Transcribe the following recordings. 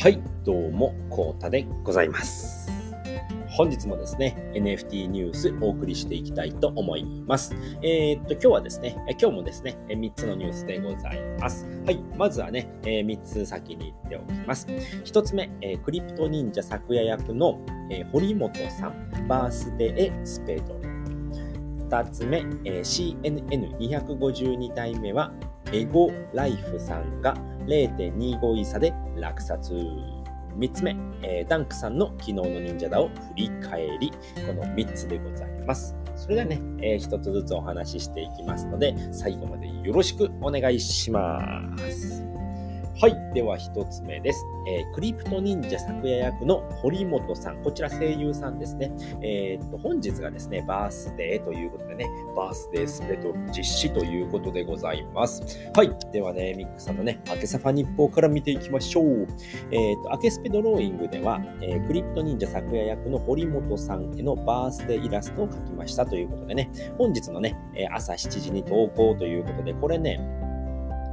はい、どうも、こうたでございます。本日もですね、NFT ニュースお送りしていきたいと思います。えーっと、今日はですね、え今日もですね、え3つのニュースでございます。はい、まずはね、え3つ先に言っておきます。1つ目、えークリプト忍者昨夜役の、えー堀本さん、バースデースペード。2つ目、えー CNN252 体目は、エゴライフさんが0.25イーサで落札。3つ目、えーダンクさんの昨日の忍者だを振り返り、この3つでございます。それではね、え1つずつお話ししていきますので、最後までよろしくお願いします。はい。では一つ目です。えークリプト忍者昨夜役の堀本さん。こちら声優さんですね。えーっと、本日がですね、バースデーということでね、バースデースペド実施ということでございます。はい。ではね、ミックさんのね、明けサファ日報から見ていきましょう。えーっと、明けスペドローイングでは、えークリプト忍者昨夜役の堀本さんへのバースデーイラストを描きましたということでね、本日のね、朝7時に投稿ということで、これね、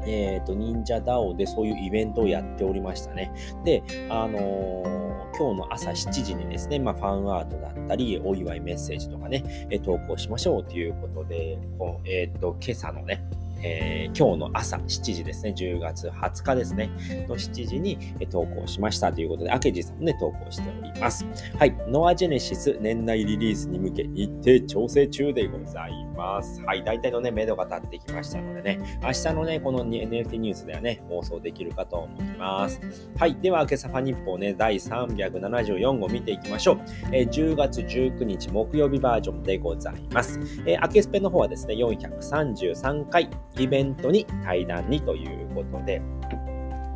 えっ、と、忍者 DAO でそういうイベントをやっておりましたね。で、あのー今日の朝7時にですね、まあ、ファンアートだったり、お祝いメッセージとかね、え投稿しましょうということで、こうえっ、と、今朝のね、えー今日の朝7時ですね、10月20日ですね、の7時にえ投稿しましたということで、明治さんもね、投稿しております。はい、ノアジェネシス年内リリースに向け日程調整中でございます。はい、大体のね、目処が立ってきましたのでね、明日のね、この NFT ニュースではね、放送できるかと思います。はい、では、今朝ファ日報ね、第374号見ていきましょう。えー10月19日木曜日バージョンでございます。えー、アケスペの方はですね、433回イベントに対談にということで、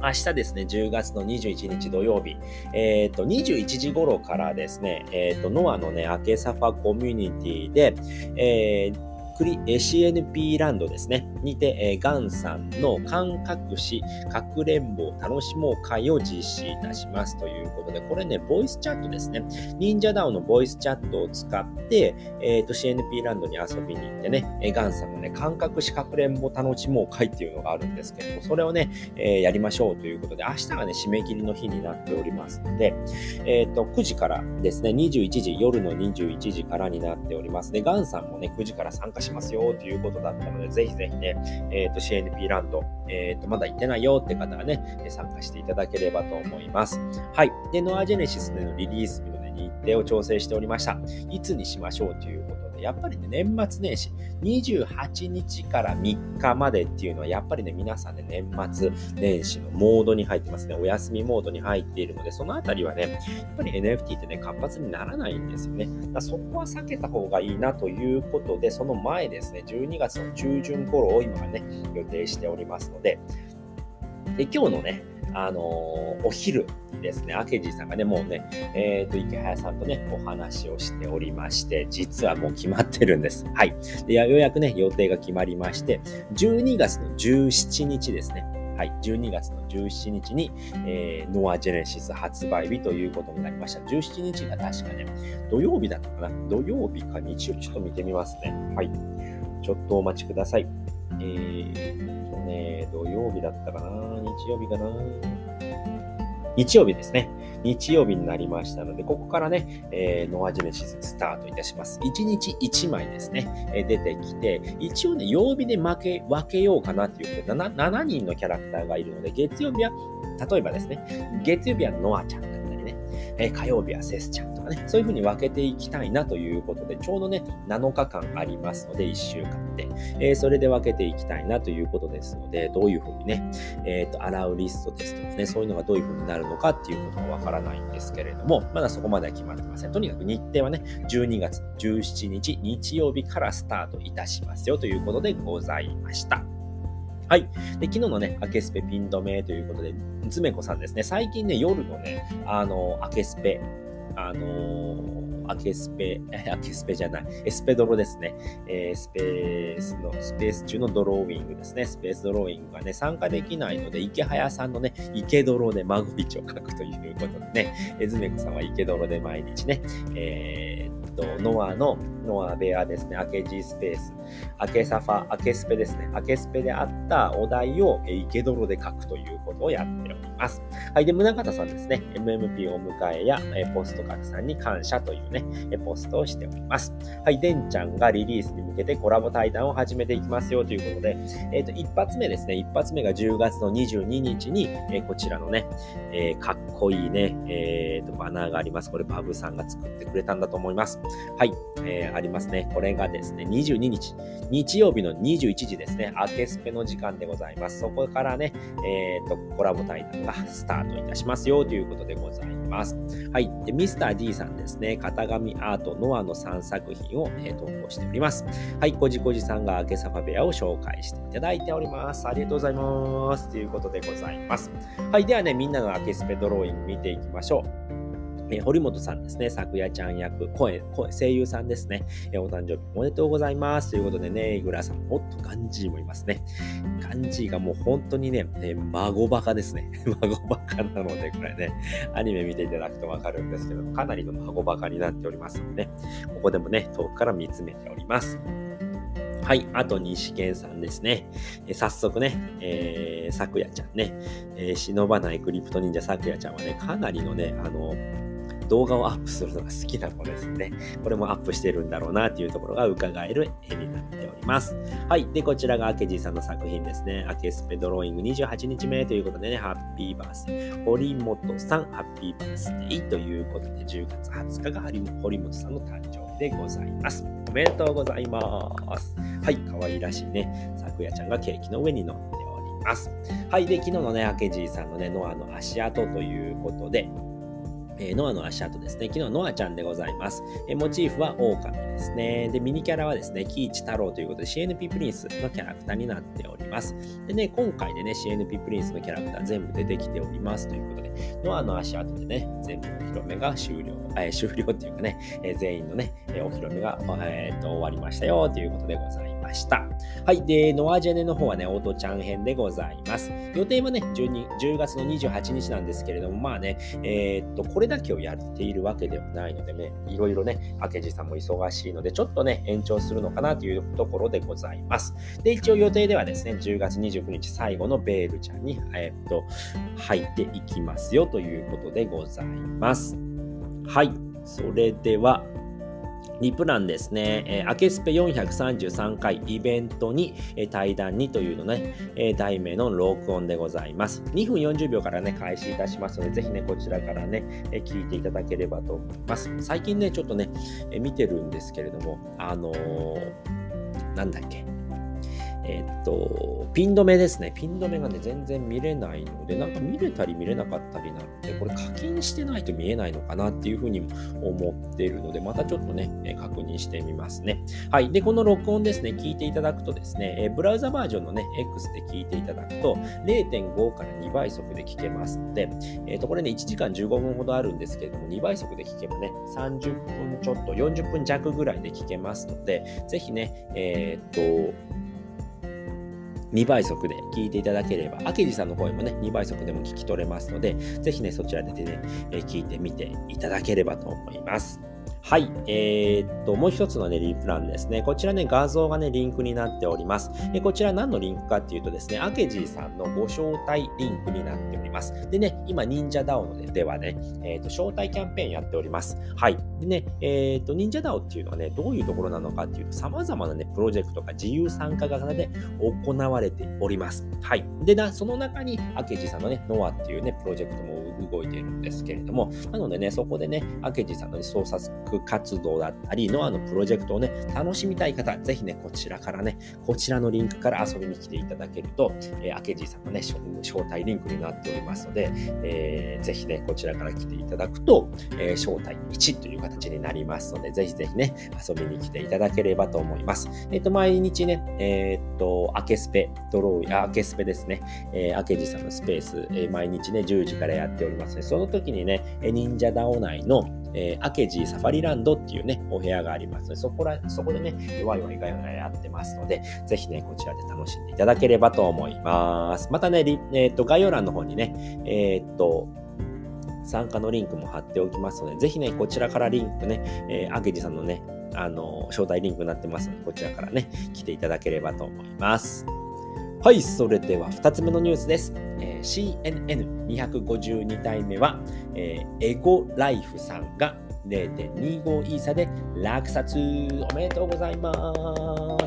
明日ですね、10月の21日土曜日、えっ、と、21時頃からですね、えっ、と、ノアのね、アケサファコミュニティで、えークリ CNP ランドですね。にて、えーガンさんの感覚し、かくれんぼを楽しもう会を実施いたしますということで、これね、ボイスチャットですね。忍者ダウのボイスチャットを使って、えっ、と、CNP ランドに遊びに行ってね、えーガンさんのね、感覚しかくれんぼ楽しもう会っていうのがあるんですけども、それをね、えーやりましょうということで、明日がね、締め切りの日になっておりますので、えっ、と、9時からですね、21時、夜の21時からになっております。で、ガンさんもね、9時から参加ししますよということだったので、ぜひぜひね、えっ、と、CNP ランド、えっ、と、まだ行ってないよって方はね、参加していただければと思います。はい。で、ノアジェネシスでのリリース日の、ね、日程を調整しておりました。いつにしましょうということやっぱりね、年末年始、28日から3日までっていうのは、やっぱりね、皆さんね、年末年始のモードに入ってますね。お休みモードに入っているので、そのあたりはね、やっぱり NFT ってね、活発にならないんですよね。だそこは避けた方がいいなということで、その前ですね、12月の中旬頃を今はね、予定しておりますので、で、今日のね、あのお昼ですね、明治さんがね、もうね、えっ、と、池早さんとね、お話をしておりまして、実はもう決まってるんです。はい。で、ようやくね、予定が決まりまして、12月の17日ですね。はい。12月の17日に、えーノアジェネシス発売日ということになりました。17日が確かね、土曜日だったかな？土曜日か日曜日、ちょっと見てみますね。はい。ちょっとお待ちください。えーっとね、土曜日だったかな日曜日かな日曜日ですね。日曜日になりましたので、ここからね、えーノアジェネシススタートいたします。1日1枚ですね、えー出てきて、一応ね、曜日で分け分けようかなっていうことで7、7人のキャラクターがいるので、月曜日は、例えばですね、月曜日はノアちゃん、え火曜日はセスちゃんとかね、そういう風に分けていきたいなということで、ちょうどね、7日間ありますので、1週間で、えーそれで分けていきたいなということですので、どういう風にね、えっ、と、洗うリストですとかね、そういうのがどういう風になるのかっていうことはわからないんですけれども、まだそこまでは決まってません。とにかく日程はね、12月17日日曜日からスタートいたしますよということでございました。はい。で、昨日のね、アケスペピン止めということで、つめこさんですね、最近ね、夜のね、あの、アケスペ、あのーアケスペ、アケスペじゃない、エスペドロですね。えースペースの、スペース中のドローイングですね。スペースドローイングがね、参加できないので、池早さんのね、池泥で孫道を書くということでね、えずめこさんは池泥で毎日ね、えー、と、ノアの、ノアベアですね、アケジースペース、アケサファ、アケスペですね、アケスペであったお題を、えー、池泥で書くということをやっております。はい。で、宗像さんですね、MMP お迎えや、え、ポスト拡散に感謝というね、え、ポストをしております。はい。でんちゃんがリリースに向けてコラボ対談を始めていきますよということで、えっ、ー、と、一発目ですね、一発目が10月の22日に、えー、こちらのね、えー、かっこいいね、えー、と、バナーがあります。これ、バブさんが作ってくれたんだと思います。はい、えー、ありますね。これがですね、22日、日曜日の21時ですね、明けスペの時間でございます。そこからね、えっ、と、コラボ対談がスタートいたしますよということでございます。はい、で、ミスター D さんですね、型紙アートノアの3作品を、えー、投稿しております。はい、こじこじさんが明けサファベアを紹介していただいております。ありがとうございます。ということでございます。はい、ではね、みんなの明けスペドローイング見ていきましょう。えー、堀本さんですね、咲夜ちゃん役、声、声、声優さんですね、えー、お誕生日おめでとうございます。ということでね、イグラさん、おっと、ガンジーもいますね。ガンジーがもう本当にね、えー、孫バカですね。孫バカなので、これね、アニメ見ていただくとわかるんですけど、かなりの孫バカになっておりますので、ね、ここでもね、遠くから見つめております。はい。あと、西健さんですね。え早速ね、えー、咲夜ちゃんね、えー、忍ばないクリプト忍者咲夜ちゃんはね、かなりのね、あの、動画をアップするのが好きな子ですね。これもアップしてるんだろうなっていうところが伺える絵になっております。はい。で、こちらが明治さんの作品ですね。アケスペドローイング28日目ということでね、ハッピーバースデー。堀本さん、ハッピーバースデーということで、10月20日が堀本さんの誕生日でございます。おめでとうございます。はい。可愛らしいね、咲夜ちゃんがケーキの上に乗っております。はい。で、昨日のね、明治さんのね、ノアの足跡ということで、えー、ノアの足跡ですね。昨日ノアちゃんでございます。えー、モチーフは狼ですね。で、ミニキャラはですね、キイチ太郎ということで CNP プリンスのキャラクターになっております。でね、今回でね、CNP プリンスのキャラクター全部出てきておりますということで、ノアの足跡でね、全部お披露目が終了、えー、終了っていうかね、え全員のね、えお披露目が、えー、と終わりましたよということでございます。ました。はい。で、ノアジェネの方はね、オートちゃん編でございます。予定はね、12 10月の28日なんですけれども、まあね、えー、っと、これだけをやっているわけではないのでね、いろいろね、明治さんも忙しいので、ちょっとね、延長するのかなというところでございます。で、一応予定ではですね、10月29日最後のベールちゃんに、えー、っと、入っていきますよということでございます。はい。それでは、リプランですね、えー、アケスペ433回イベントに、えー、対談にというのね、えー、題名の録音でございます。2分40秒からね、開始いたしますので、ぜひね、こちらからね、えー、聞いていただければと思います。最近ね、ちょっとね、えー、見てるんですけれども、あのー、なんだっけ、えっと、ピン止めですね。ピン止めがね、全然見れないので、なんか見れたり見れなかったりなので、これ課金してないと見えないのかなっていうふうに思ってるので、またちょっとね、確認してみますね。はい。で、この録音ですね、聞いていただくとですね、ブラウザバージョンのね、X で聞いていただくと、0.5から2倍速で聞けますので、えっ、と、これね、1時間15分ほどあるんですけれども、2倍速で聞けばね、30分ちょっと、40分弱ぐらいで聞けますので、ぜひね、えっ、と、2倍速で聞いていただければ、明治さんの声もね、2倍速でも聞き取れますので、ぜひね、そちらでね、聞いてみていただければと思います。はい。えー、っと、もう一つのね、リープランですね。こちらね、画像がね、リンクになっております。でこちら何のリンクかっていうとですね、アケジーさんのご招待リンクになっております。でね、今、忍者ダオのねではね、えー、っと、招待キャンペーンやっております。はい。でね、えー、っと、忍者ダオっていうのはね、どういうところなのかっていうと、様々なね、プロジェクトが自由参加型で行われております。はい。でな、その中に、アケジーさんのね、ノアっていうね、プロジェクトも動いているんですけれども、なのでね、そこでね、明治さんの、ね、創作活動だったり、ノアのプロジェクトをね、楽しみたい方、ぜひね、こちらからね、こちらのリンクから遊びに来ていただけると、えー、明治さんのね、招待リンクになっておりますので、えー、ぜひね、こちらから来ていただくと、えー、招待1という形になりますので、ぜひぜひね、遊びに来ていただければと思います。えっ、ー、と、毎日ね、えっ、と、明けスペ、ドロー、あ、明けスペですね、えー、明治さんのスペース、えー、毎日ね、10時からやっておりますね。その時にね、忍者ダオ内の、えー、アケジーサファリランドっていうね、お部屋がありますので、そこら、そこでね、ワイワイガヤガヤやってますので、ぜひね、こちらで楽しんでいただければと思います。またね、えっ、ー、と、概要欄の方にね、えー、っと、参加のリンクも貼っておきますので、ぜひね、こちらからリンクね、えー、明治さんのね、あの、招待リンクになってますので、こちらからね、来ていただければと思います。はい、それでは2つ目のニュースです。えー、CNN252 体目は、えー、エゴライフさんが0.25イーサで落札おめでとうございま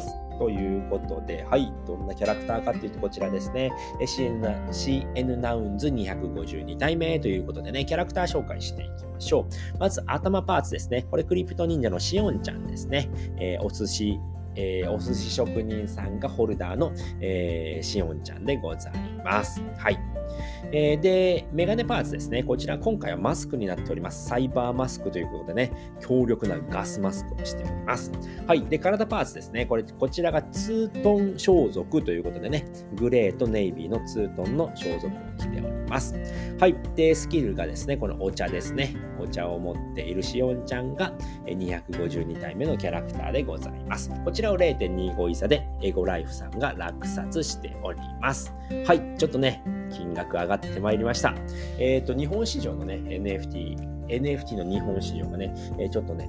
す。ということで、はい、どんなキャラクターかっていうと、こちらですね、CN, CN ナウンズ252体目ということでね、キャラクター紹介していきましょう。まず、頭パーツですね。これ、クリプト忍者のシオンちゃんですね。えー、お寿司えー、お寿司職人さんがホルダーの、えー、しおんちゃんでございます。はい。えー、で、メガネパーツですね。こちら今回はマスクになっております。サイバーマスクということでね、強力なガスマスクをしております。はい。で、体パーツですね。これ、こちらがツートン装束ということでね、グレーとネイビーのツートンの装束を着ております。はい。で、スキルがですね、このお茶ですね。お茶を持っているしおんちゃんが252体目のキャラクターでございます。こちらを0.25イ差でエゴライフさんが落札しております。はい。ちょっとね、金額上がってまいりました。えっ、ー、と、日本市場のね、NFT、NFT の日本市場がね、えー、ちょっとね、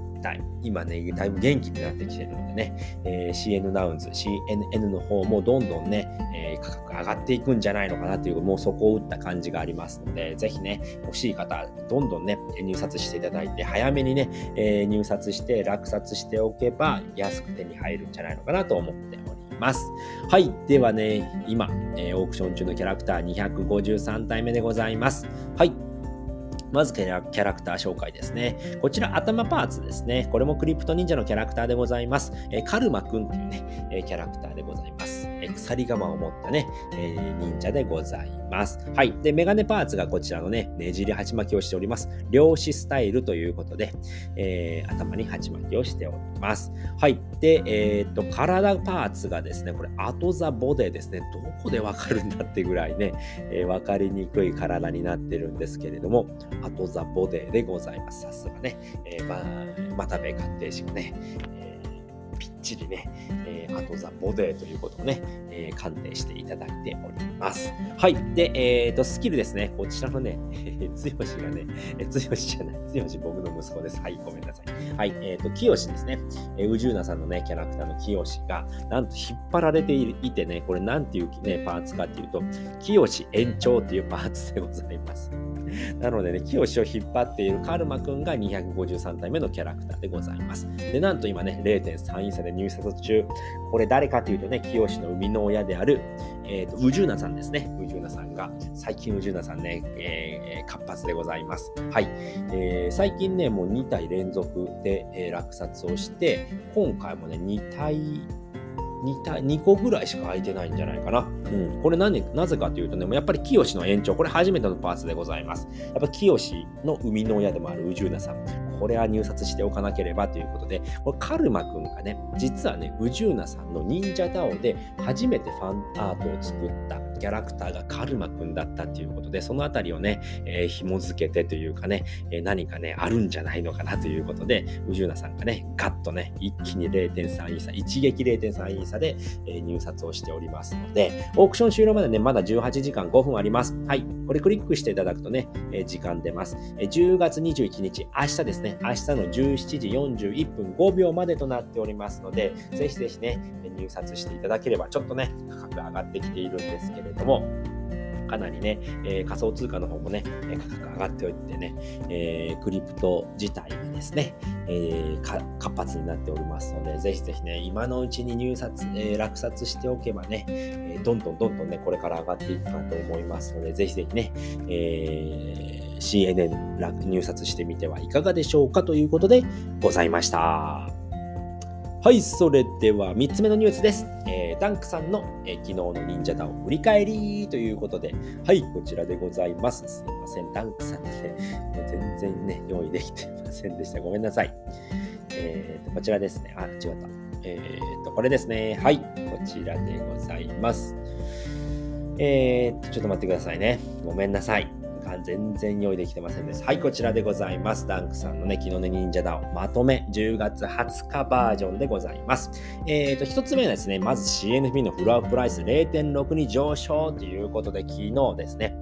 今ね、だいぶ元気になってきてるのでね、えー、CN ナウンズ、CNN の方もどんどんね、えー、価格上がっていくんじゃないのかなという、もうそこを打った感じがありますので、ぜひね、欲しい方、どんどんね、入札していただいて、早めにね、えー、入札して落札しておけば、安く手に入るんじゃないのかなと思っております。ます。はい。ではね、今、えー、オークション中のキャラクター253体目でございます。はい。まずキャラクター紹介ですね。こちら頭パーツですね。これもクリプト忍者のキャラクターでございます。えー、カルマくんというね、えー、キャラクターでございます。え、鎖鎌を持ったね、えー、忍者でございます。はい。で、メガネパーツがこちらのね、ねじり鉢巻きをしております。漁師スタイルということで、えー、頭に鉢巻きをしております。はい。で、えっ、と、体パーツがですね、これ、アトザボデですね。どこでわかるんだってぐらいね、えー、わかりにくい体になってるんですけれども、アトザボデでございます。さすがね。えー、まあ、またべ鑑定士がね、ぴっちりね、えー、アトザボデーということをね、えー、鑑定していただいております。はい。で、えっ、ー、と、スキルですね。こちらのね、つよしがね、えつよしじゃない、つよし僕の息子です。はい、ごめんなさい。はい。えっ、ー、と、きよしですね。えー、宇宙なさんのね、キャラクターのきよしが、なんと引っ張られていてね、これなんていうね、パーツかっていうと、きよし延長っていうパーツでございます。なのでね、清を引っ張っているカルマくんが253体目のキャラクターでございます。で、なんと今ね、0.3イン差で入札中。これ誰かというとね、清の生みの親である、えっ、ー、と、宇宙なさんですね。宇宙なさんが、最近宇宙なさんね、えー、活発でございます。はい。えー、最近ね、もう2体連続で、えー、落札をして、今回もね、2体、2, た2個ぐらいしか空いてないんじゃないかな。うん。これ何なぜかというとね、やっぱり清の延長、これ初めてのパーツでございます。やっぱ清の生みの親でもある宇宙なさん。これは入札しておかなければということで、これカルマくんがね、実はね、ウジューナさんの忍者ダオで初めてファンアートを作ったキャラクターがカルマくんだったということで、そのあたりをね、えー、紐付けてというかね、えー、何かね、あるんじゃないのかなということで、宇宙なさんがね、ガッとね、一気に0.3イーサ、一撃0.3イーサで、えー、入札をしておりますので、オークション終了までね、まだ18時間5分あります。はい。これクリックしていただくとね、えー、時間出ます。えー、10月21日、明日ですね、明日の17時41分5秒までとなっておりますので、ぜひぜひね、入札していただければ、ちょっとね、価格上がってきているんですけどれども、かなりね、えー、仮想通貨の方もね、価格上がっておいてね、えー、クリプト自体がですね、えー、活発になっておりますので、ぜひぜひね、今のうちに入札、え、落札しておけばね、え、どんどんどんどんね、これから上がっていくかと思いますので、ぜひぜひね、えー、CNN 入札してみてはいかがでしょうかということでございました。はい、それでは3つ目のニュースです。えー、ダンクさんの、えー、昨日の忍者ダウン振り返りということで、はい、こちらでございます。すいません、ダンクさんね、全然ね、用意できてませんでした。ごめんなさい。えーと、こちらですね。あ、違った。えーと、これですね。はい、こちらでございます。えーと、ちょっと待ってくださいね。ごめんなさい。全然用意できてませんです。はい、こちらでございます。ダンクさんのね、昨日の忍者ダウンまとめ10月20日バージョンでございます。えっ、ー、と、一つ目はですね、まず CNP のフロアプライス0.6に上昇ということで、昨日ですね、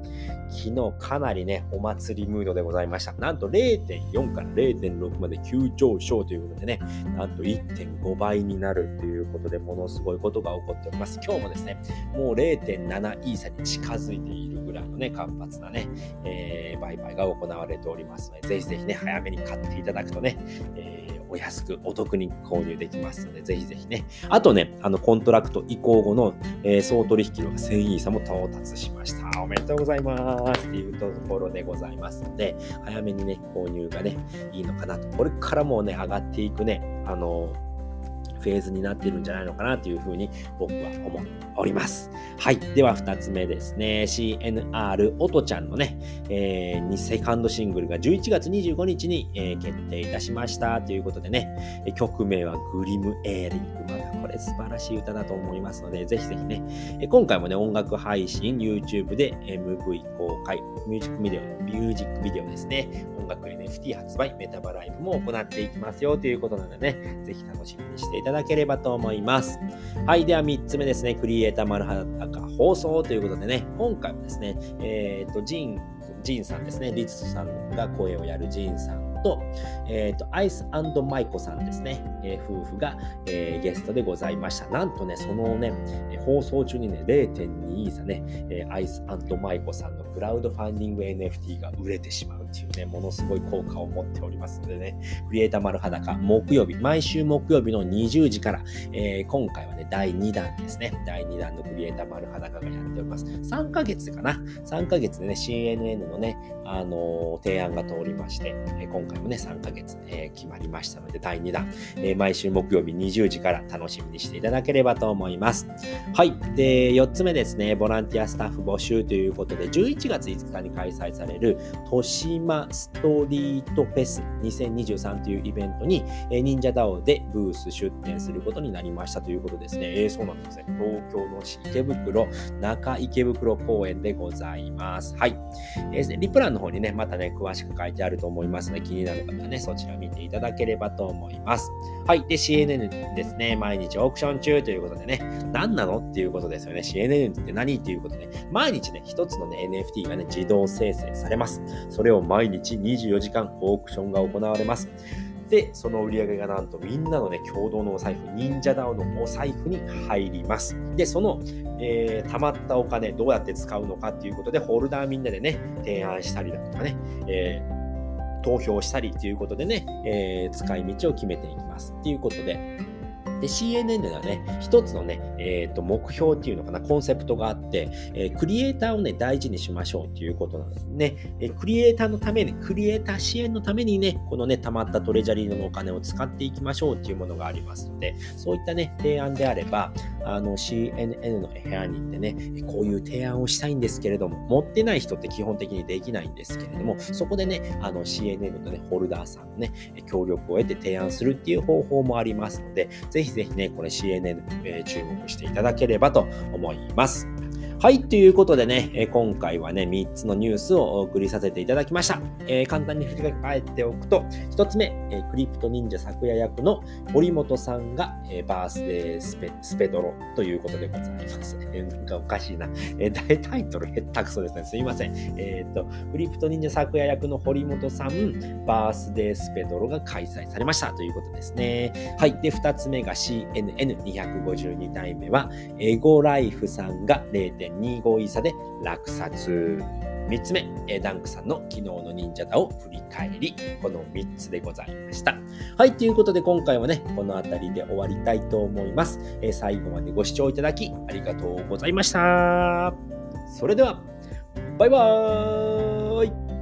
昨日かなりね、お祭りムードでございました。なんと0.4から0.6まで急上昇ということでね、なんと1.5倍になるということで、ものすごいことが起こっております。今日もですね、もう0.7イーサに近づいているぐらいのね、活発なね、えー、売買が行われておりますので、ぜひぜひね、早めに買っていただくとね、えーお安くお得に購入できますので、ぜひぜひね。あとね、あの、コントラクト移行後の、えー、総取引量が1000イーサも到達しました。おめでとうございますっていうところでございますので、早めにね、購入がね、いいのかなと。これからもね、上がっていくね、あのフェーズになってるんじゃないのかなというふうに僕は思っております。はい。では2つ目ですね。CNR 音ちゃんのね、えー、セカンドシングルが11月25日に、えー、決定いたしましたということでね、曲名はグリムエーリング。またこれ素晴らしい歌だと思いますので、ぜひぜひね、え今回もね、音楽配信、YouTube で MV 公開、ミュージックビデオ、ミュージックビデオですね、音楽 NFT 発売、メタバライブも行っていきますよということなのでね、ぜひ楽しみにしていただければと思います。はい、では3つ目ですね、クリエイター丸裸放送ということでね、今回もですね、えっ、と、ジン、ジンさんですね、リツさんが声をやるジンさんと、えっ、ー、と、アイスマイコさんですね、えー、夫婦が、えー、ゲストでございました。なんとね、そのね、放送中にね、0.2イーサね、えアイスマイコさんのクラウドファンディング NFT が売れてしまうっていうね、ものすごい効果を持っておりますのでね、クリエイター丸裸、木曜日、毎週木曜日の20時から、えー、今回はね、第2弾ですね、第2弾のクリエイター丸裸がやっております。3ヶ月かな ?3 ヶ月でね、CNN のね、あのー、提案が通りまして、え、今回もね、3ヶ月、え決まりましたので、第2弾、え毎週木曜日20時から楽しみにしていただければと思います。はい。で、4つ目ですね、ボランティアスタッフ募集ということで、11月5日に開催される、島ストリートフェス2023というイベントに、え忍者ダオでブース出展することになりましたということですね。えー、そうなんですね。東京の池袋、中池袋公園でございます。はい。えー、リプランの方にね、またね、詳しく書いてあると思いますので、気になる方はね、そちら見ていただければと思います。はい。で、CNN ですね、毎日オークション中ということでね、何なのっていうことですよね。CNN って何っていうことで、毎日ね、一つのね、NFT がね、自動生成されます。それを毎日24時間オークションが行われます。で、その売り上げがなんとみんなのね、共同のお財布、忍者ダウのお財布に入ります。で、その、えー、貯まったお金、どうやって使うのかっていうことで、ホルダーみんなでね、提案したりだとかね、えー、投票したりっていうことでね、えー、使い道を決めていきます。っていうことで、で、CNN ではね、一つのね、えっ、ー、と、目標っていうのかな、コンセプトがあって、えー、クリエイターをね、大事にしましょうっていうことなんですね。えー、クリエイターのために、クリエイター支援のためにね、このね、溜まったトレジャリーのお金を使っていきましょうっていうものがありますので、そういったね、提案であれば、あの、CNN の部屋に行ってね、こういう提案をしたいんですけれども、持ってない人って基本的にできないんですけれども、そこでね、あの、CNN のね、ホルダーさんのね、協力を得て提案するっていう方法もありますので、ぜひぜひね、これ CNN、えー、注目していただければと思います。はい。ということでね、え今回はね、3つのニュースをお送りさせていただきました。えー、簡単に振り返っておくと、1つ目、え、クリプト忍者昨夜役の堀本さんが、えー、バースデースペスペドロということでございます。えー、なんかおかしいな。えー、タイトルへったくそですね。すいません。えっ、と、クリプト忍者昨夜役の堀本さん、バースデースペドロが開催されましたということですね。はい。で、2つ目が CNN252 体目は、エゴライフさんが0.2 0.25イーサで落札。3つ目、えダンクさんの昨日の忍者だを振り返り、この3つでございました。はい、ということで今回はね、この辺りで終わりたいと思います。え最後までご視聴いただきありがとうございました。それでは、バイバーイ